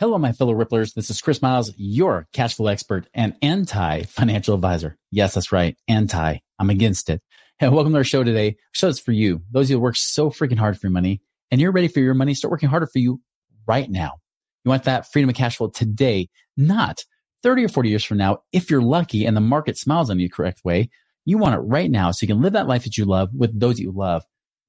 Hello, my fellow Ripplers. This is Chris Miles, your cash flow expert and anti financial advisor. Yes, that's right. Anti. I'm against it. And welcome to our show today. Our show is for you. Those of you who work so freaking hard for your money and you're ready for your money. Start working harder for you right now. You want that freedom of cash flow today, not 30 or 40 years from now. If you're lucky and the market smiles on you the correct way, you want it right now so you can live that life that you love with those you love.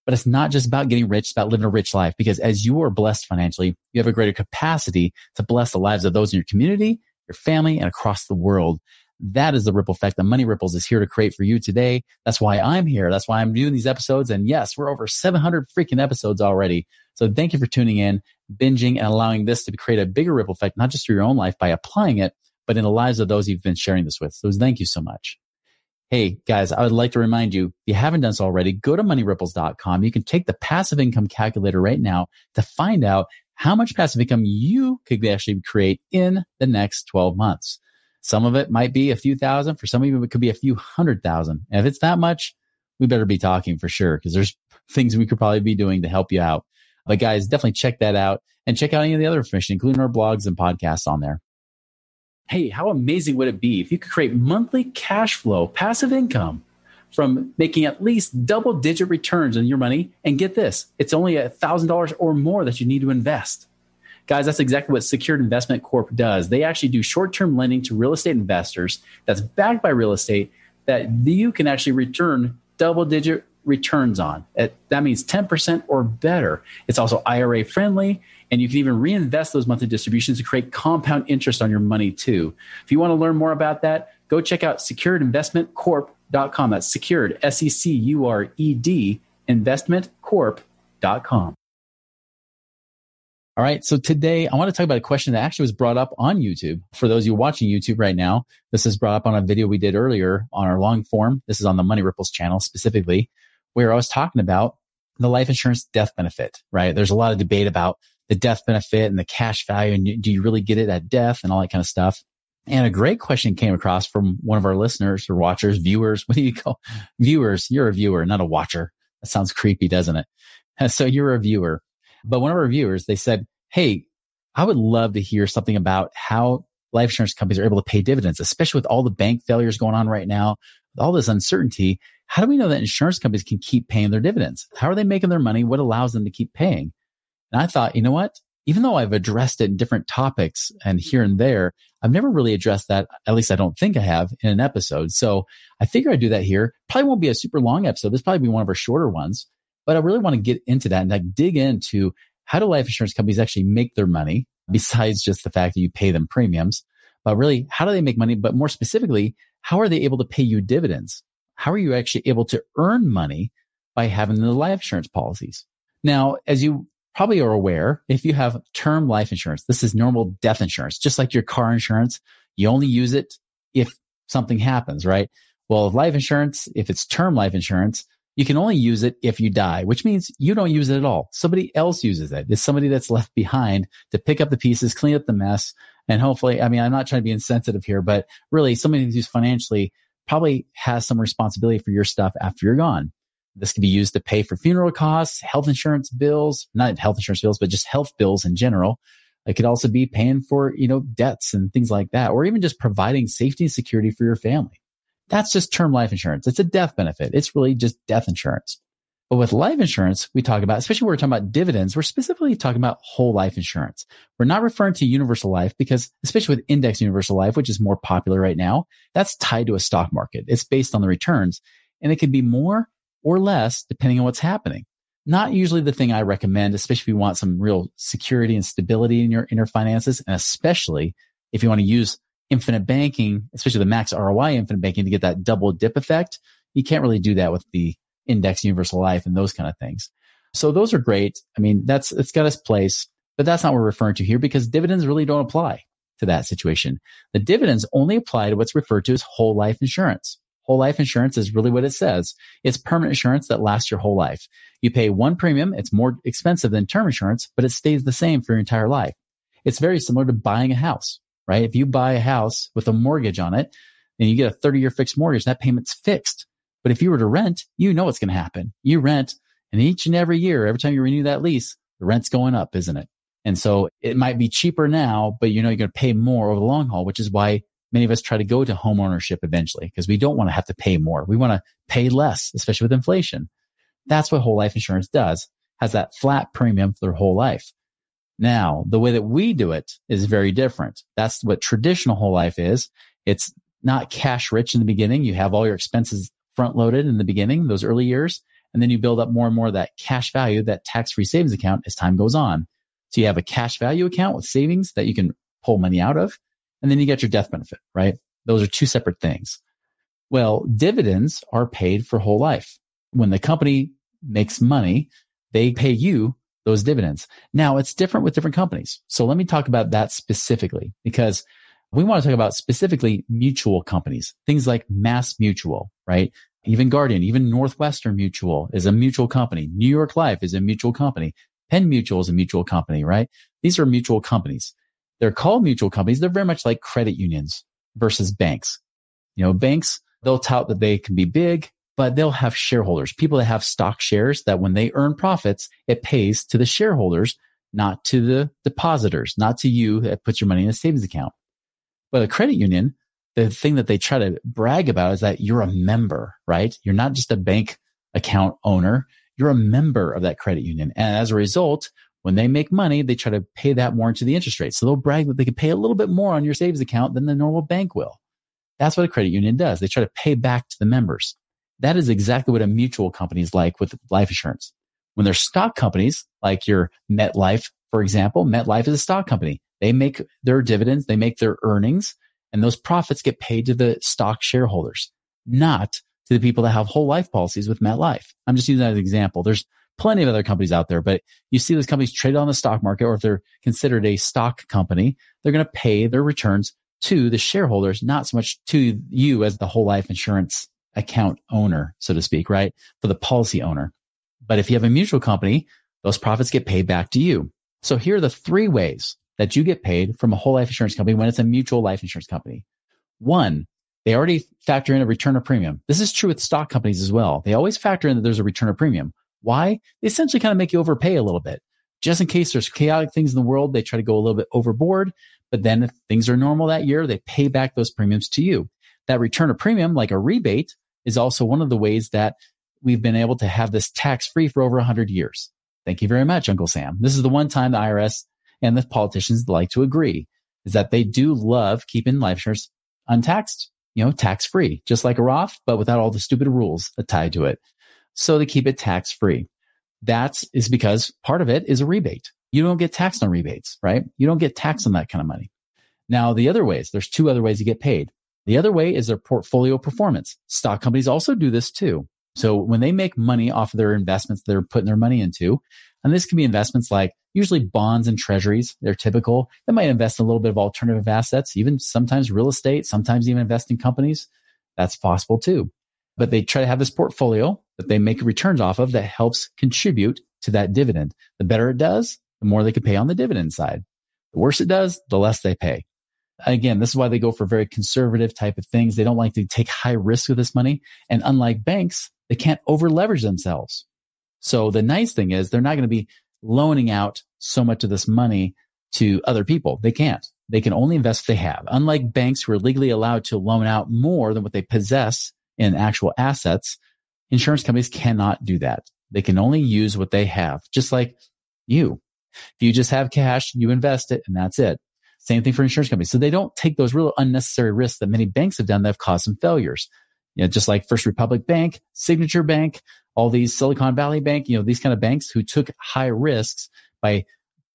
But it's not just about getting rich, it's about living a rich life because as you are blessed financially, you have a greater capacity to bless the lives of those in your community, your family, and across the world. That is the ripple effect that Money Ripples is here to create for you today. That's why I'm here. That's why I'm doing these episodes. And yes, we're over 700 freaking episodes already. So thank you for tuning in, binging, and allowing this to create a bigger ripple effect, not just through your own life by applying it, but in the lives of those you've been sharing this with. So thank you so much. Hey guys, I would like to remind you, if you haven't done so already, go to moneyripples.com. You can take the passive income calculator right now to find out how much passive income you could actually create in the next 12 months. Some of it might be a few thousand. For some of you, it could be a few hundred thousand. And if it's that much, we better be talking for sure because there's things we could probably be doing to help you out. But guys, definitely check that out and check out any of the other information, including our blogs and podcasts on there. Hey, how amazing would it be if you could create monthly cash flow, passive income from making at least double digit returns on your money? And get this, it's only $1,000 or more that you need to invest. Guys, that's exactly what Secured Investment Corp does. They actually do short term lending to real estate investors that's backed by real estate that you can actually return double digit returns on. That means 10% or better. It's also IRA friendly, and you can even reinvest those monthly distributions to create compound interest on your money too. If you want to learn more about that, go check out securedinvestmentcorp.com. That's secured, S E C U R E D, investmentcorp.com. All right. So today I want to talk about a question that actually was brought up on YouTube. For those of you watching YouTube right now, this is brought up on a video we did earlier on our long form. This is on the Money Ripples channel specifically where I was talking about the life insurance death benefit, right? There's a lot of debate about the death benefit and the cash value. And do you really get it at death and all that kind of stuff? And a great question came across from one of our listeners or watchers, viewers. What do you call viewers? You're a viewer, not a watcher. That sounds creepy, doesn't it? So you're a viewer. But one of our viewers, they said, Hey, I would love to hear something about how life insurance companies are able to pay dividends, especially with all the bank failures going on right now, with all this uncertainty. How do we know that insurance companies can keep paying their dividends? How are they making their money? What allows them to keep paying? And I thought, you know what? Even though I've addressed it in different topics and here and there, I've never really addressed that. At least I don't think I have in an episode. So I figure I'd do that here. Probably won't be a super long episode. This probably be one of our shorter ones, but I really want to get into that and like dig into how do life insurance companies actually make their money besides just the fact that you pay them premiums, but really how do they make money? But more specifically, how are they able to pay you dividends? how are you actually able to earn money by having the life insurance policies? Now, as you probably are aware, if you have term life insurance, this is normal death insurance, just like your car insurance. You only use it if something happens, right? Well, life insurance, if it's term life insurance, you can only use it if you die, which means you don't use it at all. Somebody else uses it. It's somebody that's left behind to pick up the pieces, clean up the mess. And hopefully, I mean, I'm not trying to be insensitive here, but really somebody who's financially probably has some responsibility for your stuff after you're gone. This can be used to pay for funeral costs, health insurance bills, not health insurance bills, but just health bills in general. It could also be paying for, you know, debts and things like that, or even just providing safety and security for your family. That's just term life insurance. It's a death benefit. It's really just death insurance. But with life insurance, we talk about, especially when we're talking about dividends, we're specifically talking about whole life insurance. We're not referring to universal life because, especially with index universal life, which is more popular right now, that's tied to a stock market. It's based on the returns and it can be more or less depending on what's happening. Not usually the thing I recommend, especially if you want some real security and stability in your, inner finances. And especially if you want to use infinite banking, especially the max ROI infinite banking to get that double dip effect. You can't really do that with the index universal life and those kind of things. So those are great. I mean, that's, it's got its place, But that's not what we're referring to here because dividends really don't apply to that situation. The dividends only apply to what's referred to as whole life insurance. Whole life insurance is really what it says. It's permanent insurance that lasts your whole life. You pay one premium. It's more expensive than term insurance, but it stays the same for your entire life. It's very similar to buying a house, right? If you buy a house with a mortgage on it and you get a 30 year fixed mortgage, that payment's fixed. But if you were to rent, you know what's going to happen. You rent and each and every year, every time you renew that lease, the rent's going up, isn't it? And so it might be cheaper now, but you know, you're going to pay more over the long haul, which is why many of us try to go to home ownership eventually because we don't want to have to pay more. We want to pay less, especially with inflation. That's what whole life insurance does, has that flat premium for their whole life. Now, the way that we do it is very different. That's what traditional whole life is. It's not cash rich in the beginning. You have all your expenses front loaded in the beginning, those early years. And then you build up more and more of that cash value, that tax free savings account as time goes on. So you have a cash value account with savings that you can pull money out of. And then you get your death benefit, right? Those are two separate things. Well, dividends are paid for whole life. When the company makes money, they pay you those dividends. Now it's different with different companies. So let me talk about that specifically because we want to talk about specifically mutual companies, things like Mass Mutual, right? Even Guardian, even Northwestern Mutual is a mutual company. New York Life is a mutual company. Penn Mutual is a mutual company, right? These are mutual companies. They're called mutual companies. They're very much like credit unions versus banks. You know, banks, they'll tout that they can be big, but they'll have shareholders, people that have stock shares that when they earn profits, it pays to the shareholders, not to the depositors, not to you that puts your money in a savings account. But a credit union, the thing that they try to brag about is that you're a member, right? You're not just a bank account owner. You're a member of that credit union. And as a result, when they make money, they try to pay that more into the interest rate. So they'll brag that they can pay a little bit more on your savings account than the normal bank will. That's what a credit union does. They try to pay back to the members. That is exactly what a mutual company is like with life insurance. When they're stock companies, like your MetLife, for example, MetLife is a stock company. They make their dividends, they make their earnings, and those profits get paid to the stock shareholders, not to the people that have whole life policies with MetLife. I'm just using that as an example. There's plenty of other companies out there, but you see those companies traded on the stock market, or if they're considered a stock company, they're going to pay their returns to the shareholders, not so much to you as the whole life insurance account owner, so to speak, right? For the policy owner. But if you have a mutual company, those profits get paid back to you. So here are the three ways that you get paid from a whole life insurance company when it's a mutual life insurance company. One, they already factor in a return of premium. This is true with stock companies as well. They always factor in that there's a return of premium. Why? They essentially kind of make you overpay a little bit. Just in case there's chaotic things in the world, they try to go a little bit overboard. But then if things are normal that year, they pay back those premiums to you. That return of premium, like a rebate, is also one of the ways that we've been able to have this tax free for over 100 years. Thank you very much, Uncle Sam. This is the one time the IRS and the politicians like to agree is that they do love keeping life insurance untaxed, you know, tax free, just like a Roth, but without all the stupid rules tied to it so they keep it tax free. That is because part of it is a rebate. You don't get taxed on rebates, right? You don't get taxed on that kind of money. Now, the other ways, there's two other ways you get paid. The other way is their portfolio performance. Stock companies also do this too. So when they make money off of their investments they're putting their money into, and this can be investments like usually bonds and treasuries. They're typical. They might invest in a little bit of alternative assets, even sometimes real estate, sometimes even invest in companies. That's possible too but they try to have this portfolio that they make returns off of that helps contribute to that dividend. The better it does, the more they can pay on the dividend side. The worse it does, the less they pay. Again, this is why they go for very conservative type of things. They don't like to take high risk with this money. And unlike banks, they can't over leverage themselves. So the nice thing is they're not going to be loaning out so much of this money to other people. They can't. They can only invest if they have. Unlike banks who are legally allowed to loan out more than what they possess in actual assets, insurance companies cannot do that. They can only use what they have, just like you. If you just have cash, you invest it and that's it. Same thing for insurance companies. So they don't take those real unnecessary risks that many banks have done that have caused some failures. You know, just like First Republic Bank, Signature Bank, all these Silicon Valley Bank, you know, these kind of banks who took high risks by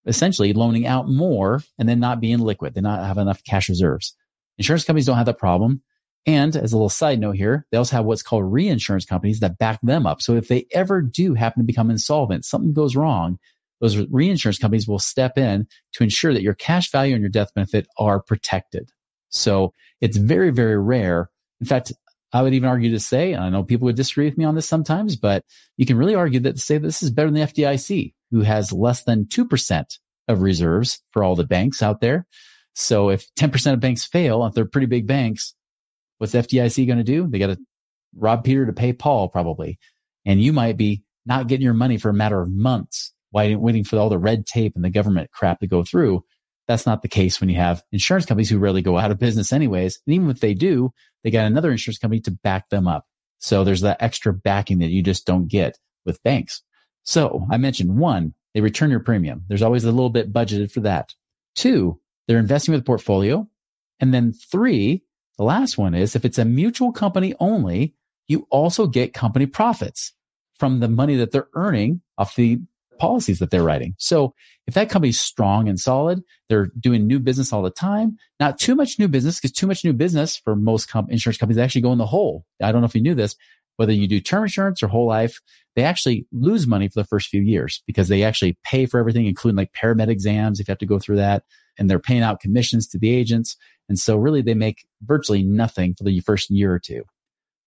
essentially loaning out more and then not being liquid. They not have enough cash reserves. Insurance companies don't have that problem. And as a little side note here, they also have what's called reinsurance companies that back them up. So if they ever do happen to become insolvent, something goes wrong, those reinsurance companies will step in to ensure that your cash value and your death benefit are protected. So it's very, very rare. In fact, I would even argue to say, and I know people would disagree with me on this sometimes, but you can really argue that to say this is better than the FDIC, who has less than 2% of reserves for all the banks out there. So if 10% of banks fail, if they're pretty big banks, what's FDIC going to do? They got to rob Peter to pay Paul probably. And you might be not getting your money for a matter of months, waiting for all the red tape and the government crap to go through. That's not the case when you have insurance companies who rarely go out of business anyways. And even if they do, they got another insurance company to back them up. So there's that extra backing that you just don't get with banks. So I mentioned one, they return your premium. There's always a little bit budgeted for that. Two, they're investing with a portfolio. And then three, the last one is if it's a mutual company only, you also get company profits from the money that they're earning off the policies that they're writing. So if that company's strong and solid, they're doing new business all the time, not too much new business because too much new business for most comp- insurance companies actually go in the hole. I don't know if you knew this, whether you do term insurance or whole life, they actually lose money for the first few years because they actually pay for everything, including like paramed exams if you have to go through that. And they're paying out commissions to the agents. And so really they make virtually nothing for the first year or two.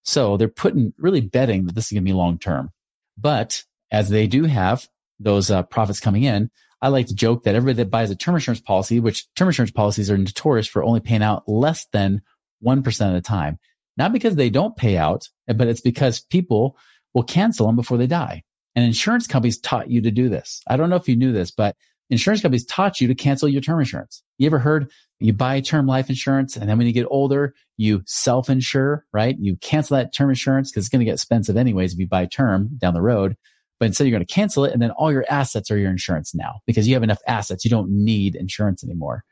So they're putting really betting that this is going to be long term. But as they do have those uh, profits coming in, I like to joke that everybody that buys a term insurance policy, which term insurance policies are notorious for only paying out less than 1% of the time. Not because they don't pay out, but it's because people will cancel them before they die. And insurance companies taught you to do this. I don't know if you knew this, but insurance companies taught you to cancel your term insurance. You ever heard you buy term life insurance and then when you get older, you self insure, right? You cancel that term insurance because it's going to get expensive anyways if you buy term down the road. But instead you're going to cancel it and then all your assets are your insurance now because you have enough assets. You don't need insurance anymore.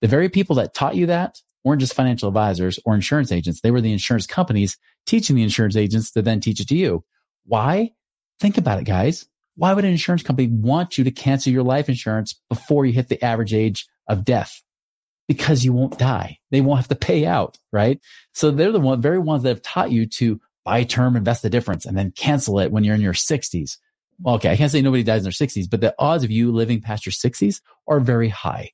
The very people that taught you that weren't just financial advisors or insurance agents. They were the insurance companies teaching the insurance agents to then teach it to you. Why? Think about it, guys. Why would an insurance company want you to cancel your life insurance before you hit the average age of death? Because you won't die. They won't have to pay out, right? So they're the one, very ones that have taught you to buy term, invest the difference, and then cancel it when you're in your 60s. Well, okay, I can't say nobody dies in their 60s, but the odds of you living past your 60s are very high.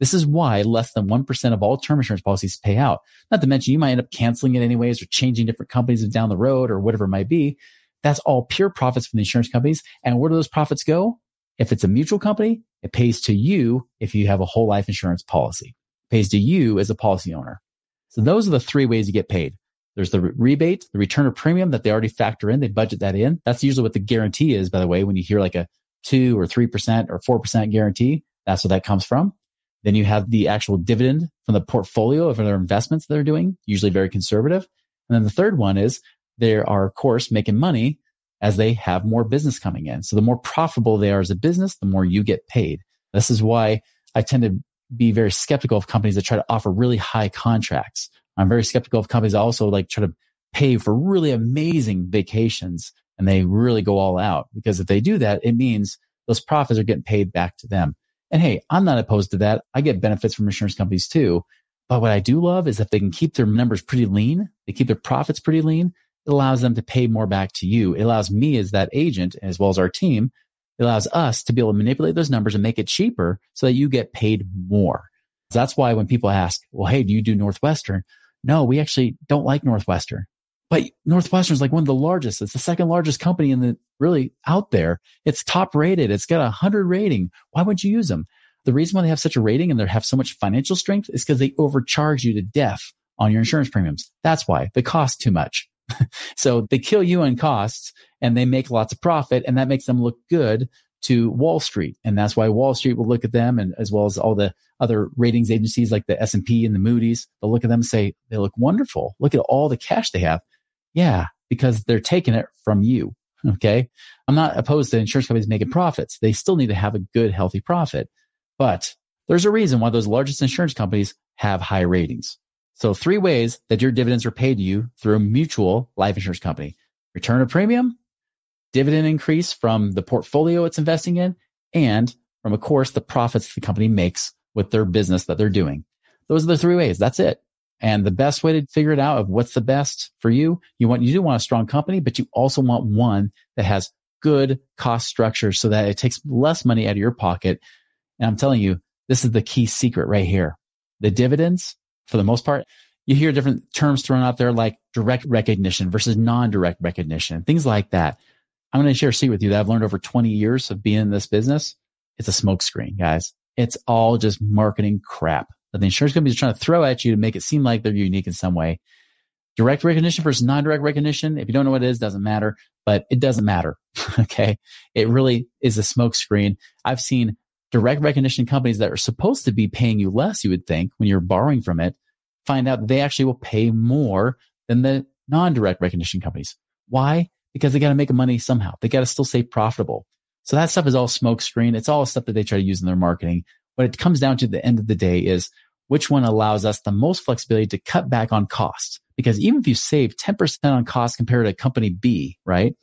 This is why less than 1% of all term insurance policies pay out. Not to mention you might end up canceling it anyways or changing different companies down the road or whatever it might be. That's all pure profits from the insurance companies. And where do those profits go? If it's a mutual company, it pays to you if you have a whole life insurance policy. It pays to you as a policy owner. So those are the three ways you get paid. There's the re- rebate, the return of premium that they already factor in. They budget that in. That's usually what the guarantee is, by the way, when you hear like a two or 3% or 4% guarantee, that's where that comes from. Then you have the actual dividend from the portfolio of their investments they're doing, usually very conservative. And then the third one is they are, of course, making money as they have more business coming in. So the more profitable they are as a business, the more you get paid. This is why I tend to be very skeptical of companies that try to offer really high contracts. I'm very skeptical of companies that also like try to pay for really amazing vacations and they really go all out because if they do that, it means those profits are getting paid back to them. And hey, I'm not opposed to that. I get benefits from insurance companies too. But what I do love is if they can keep their numbers pretty lean, they keep their profits pretty lean, it allows them to pay more back to you. It allows me as that agent, as well as our team, it allows us to be able to manipulate those numbers and make it cheaper so that you get paid more. So that's why when people ask, well, hey, do you do Northwestern? No, we actually don't like Northwestern. But Northwestern is like one of the largest. It's the second largest company in the really out there. It's top rated. It's got a hundred rating. Why would you use them? The reason why they have such a rating and they have so much financial strength is because they overcharge you to death on your insurance premiums. That's why they cost too much. so they kill you in costs and they make lots of profit and that makes them look good to Wall Street. And that's why Wall Street will look at them and as well as all the other ratings agencies like the S&P and the Moody's, they'll look at them and say, they look wonderful. Look at all the cash they have. Yeah, because they're taking it from you. Okay. I'm not opposed to insurance companies making profits. They still need to have a good, healthy profit. But there's a reason why those largest insurance companies have high ratings. So three ways that your dividends are paid to you through a mutual life insurance company. Return of premium, dividend increase from the portfolio it's investing in, and from, of course, the profits the company makes with their business that they're doing. Those are the three ways. That's it. And the best way to figure it out of what's the best for you, you want, you do want a strong company, but you also want one that has good cost structure so that it takes less money out of your pocket. And I'm telling you, this is the key secret right here. The dividends, for the most part, you hear different terms thrown out there like direct recognition versus non-direct recognition, things like that. I'm going to share a secret with you that I've learned over 20 years of being in this business. It's a smokescreen, guys. It's all just marketing crap that the insurance companies are trying to throw at you to make it seem like they're unique in some way. Direct recognition versus non-direct recognition. If you don't know what it is, doesn't matter, but it doesn't matter. okay. It really is a smokescreen. I've seen direct recognition companies that are supposed to be paying you less, you would think, when you're borrowing from it, find out they actually will pay more than the non-direct recognition companies. Why? Because they got to make money somehow. They got to still stay profitable. So that stuff is all smokescreen. It's all stuff that they try to use in their marketing. What it comes down to the end of the day is which one allows us the most flexibility to cut back on costs. Because even if you save 10% on cost compared to company B, right?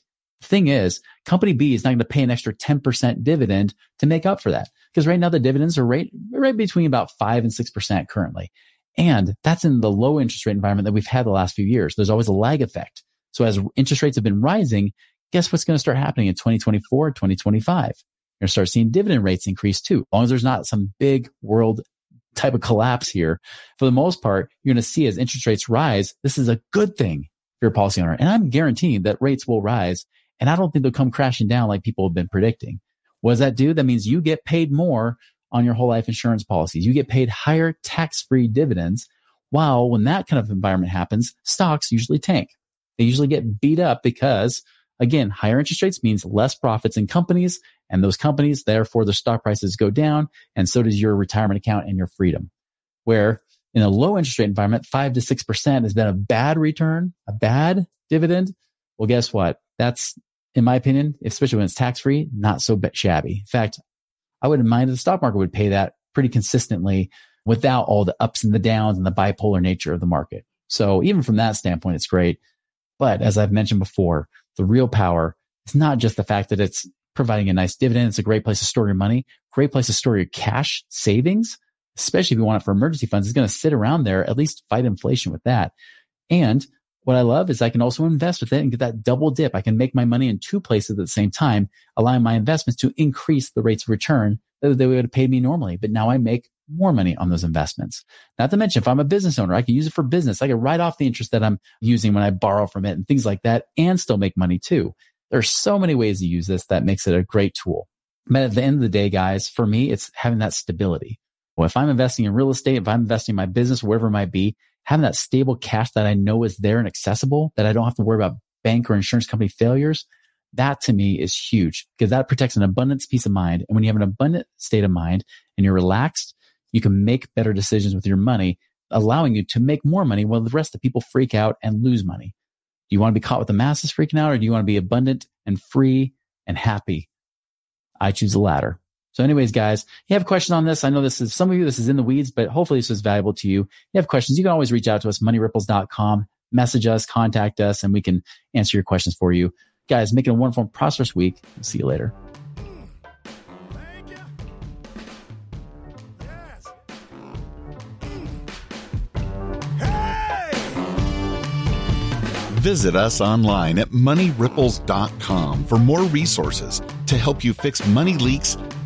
Thing is, company B is not going to pay an extra 10% dividend to make up for that. Because right now the dividends are right, right between about five and 6% currently. And that's in the low interest rate environment that we've had the last few years. There's always a lag effect. So as interest rates have been rising, guess what's going to start happening in 2024, 2025? You're going to start seeing dividend rates increase too. As long as there's not some big world type of collapse here, for the most part, you're going to see as interest rates rise, this is a good thing for your policy owner. And I'm guaranteeing that rates will rise. And I don't think they'll come crashing down like people have been predicting. What does that do? That means you get paid more on your whole life insurance policies. You get paid higher tax free dividends. While when that kind of environment happens, stocks usually tank. They usually get beat up because Again, higher interest rates means less profits in companies and those companies, therefore the stock prices go down and so does your retirement account and your freedom. Where in a low interest rate environment, five to 6% has been a bad return, a bad dividend. Well, guess what? That's, in my opinion, especially when it's tax free, not so shabby. In fact, I wouldn't mind if the stock market would pay that pretty consistently without all the ups and the downs and the bipolar nature of the market. So even from that standpoint, it's great. But as I've mentioned before, the real power is not just the fact that it's providing a nice dividend. It's a great place to store your money, great place to store your cash savings, especially if you want it for emergency funds. It's going to sit around there, at least fight inflation with that. And what I love is I can also invest with it and get that double dip. I can make my money in two places at the same time, allowing my investments to increase the rates of return that they would have paid me normally. But now I make more money on those investments. Not to mention, if I'm a business owner, I can use it for business. I can write off the interest that I'm using when I borrow from it and things like that and still make money too. There are so many ways to use this that makes it a great tool. But at the end of the day, guys, for me, it's having that stability. Well, if I'm investing in real estate, if I'm investing in my business, wherever it might be, having that stable cash that I know is there and accessible, that I don't have to worry about bank or insurance company failures, that to me is huge because that protects an abundance peace of mind. And when you have an abundant state of mind and you're relaxed, you can make better decisions with your money, allowing you to make more money while the rest of the people freak out and lose money. Do you want to be caught with the masses freaking out or do you want to be abundant and free and happy? I choose the latter. So anyways, guys, you have a question on this. I know this is some of you, this is in the weeds, but hopefully this was valuable to you. If You have questions. You can always reach out to us, moneyripples.com, message us, contact us, and we can answer your questions for you. Guys, make it a wonderful, prosperous week. See you later. Visit us online at moneyripples.com for more resources to help you fix money leaks